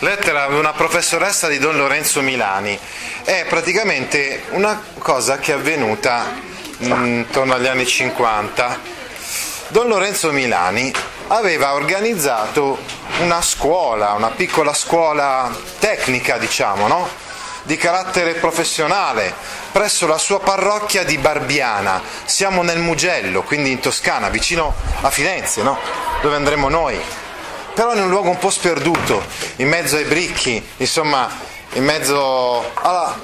Lettera di una professoressa di Don Lorenzo Milani. È praticamente una cosa che è avvenuta intorno agli anni 50, Don Lorenzo Milani aveva organizzato una scuola, una piccola scuola tecnica, diciamo, no? di carattere professionale presso la sua parrocchia di Barbiana. Siamo nel Mugello, quindi in Toscana, vicino a Firenze, no? dove andremo noi. Però in un luogo un po' sperduto, in mezzo ai bricchi, insomma, in mezzo alla,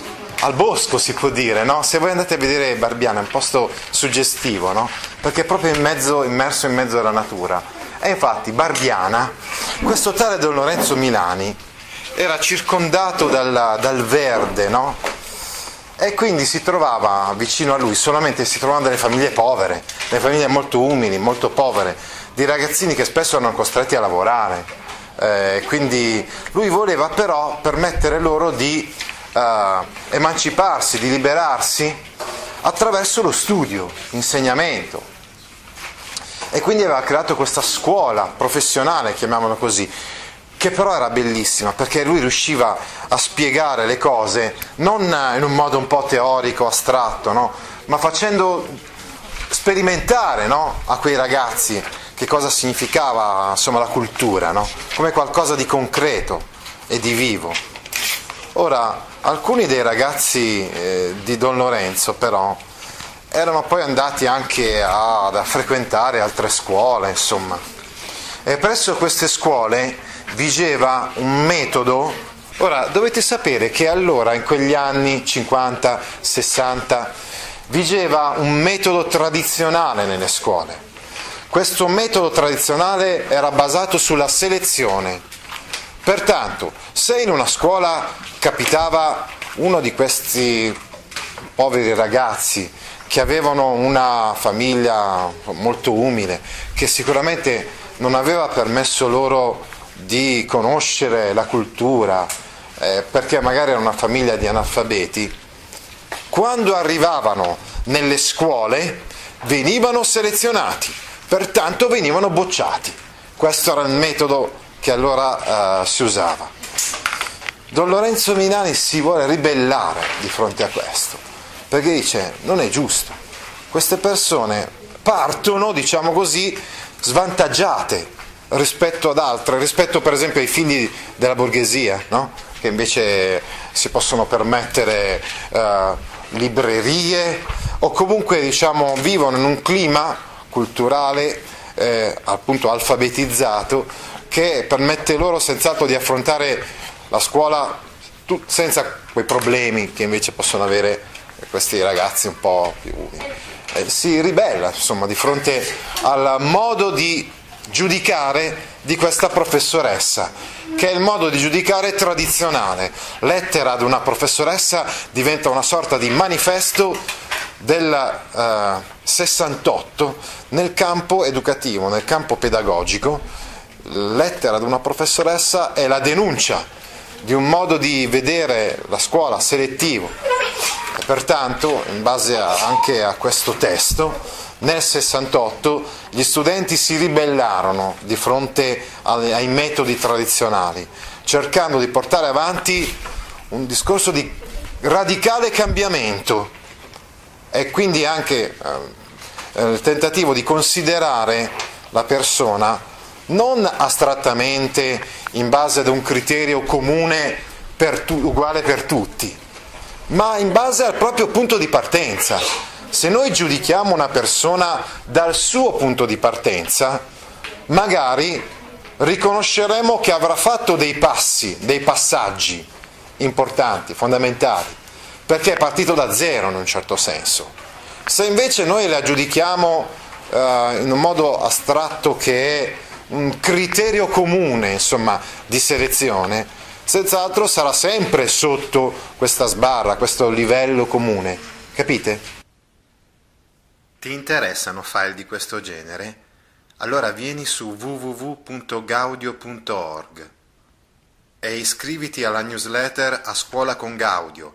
al bosco si può dire, no? Se voi andate a vedere Barbiana è un posto suggestivo, no? Perché è proprio in mezzo, immerso in mezzo alla natura. E infatti Barbiana, questo tale Don Lorenzo Milani, era circondato dal, dal verde, no? E quindi si trovava vicino a lui, solamente si trovavano delle famiglie povere, delle famiglie molto umili, molto povere, di ragazzini che spesso erano costretti a lavorare. Eh, quindi lui voleva però permettere loro di uh, emanciparsi, di liberarsi attraverso lo studio, l'insegnamento. E quindi aveva creato questa scuola professionale, chiamiamola così, che però era bellissima perché lui riusciva a spiegare le cose non in un modo un po' teorico, astratto, no? ma facendo sperimentare no? a quei ragazzi che cosa significava insomma, la cultura, no? come qualcosa di concreto e di vivo. Ora, alcuni dei ragazzi eh, di Don Lorenzo però erano poi andati anche a, a frequentare altre scuole, insomma. E presso queste scuole vigeva un metodo. Ora, dovete sapere che allora, in quegli anni 50, 60, vigeva un metodo tradizionale nelle scuole. Questo metodo tradizionale era basato sulla selezione. Pertanto, se in una scuola capitava uno di questi poveri ragazzi che avevano una famiglia molto umile, che sicuramente non aveva permesso loro di conoscere la cultura, eh, perché magari era una famiglia di analfabeti, quando arrivavano nelle scuole venivano selezionati, pertanto venivano bocciati. Questo era il metodo che allora uh, si usava. Don Lorenzo Milani si vuole ribellare di fronte a questo, perché dice non è giusto, queste persone partono, diciamo così, svantaggiate rispetto ad altre, rispetto per esempio ai figli della borghesia, no? che invece si possono permettere uh, librerie o comunque diciamo, vivono in un clima culturale eh, appunto alfabetizzato che permette loro senz'altro di affrontare la scuola senza quei problemi che invece possono avere questi ragazzi un po' più... Eh, si ribella insomma di fronte al modo di giudicare di questa professoressa, che è il modo di giudicare tradizionale. Lettera ad una professoressa diventa una sorta di manifesto del eh, 68 nel campo educativo, nel campo pedagogico. Lettera ad una professoressa è la denuncia di un modo di vedere la scuola selettivo e pertanto, in base a, anche a questo testo, nel 68 gli studenti si ribellarono di fronte ai, ai metodi tradizionali, cercando di portare avanti un discorso di radicale cambiamento e quindi anche eh, il tentativo di considerare la persona non astrattamente in base ad un criterio comune per tu, uguale per tutti, ma in base al proprio punto di partenza. Se noi giudichiamo una persona dal suo punto di partenza, magari riconosceremo che avrà fatto dei passi, dei passaggi importanti, fondamentali, perché è partito da zero in un certo senso. Se invece noi la giudichiamo eh, in un modo astratto che è un criterio comune, insomma, di selezione, senz'altro sarà sempre sotto questa sbarra, questo livello comune. Capite? Ti interessano file di questo genere? Allora vieni su www.gaudio.org e iscriviti alla newsletter A Scuola con Gaudio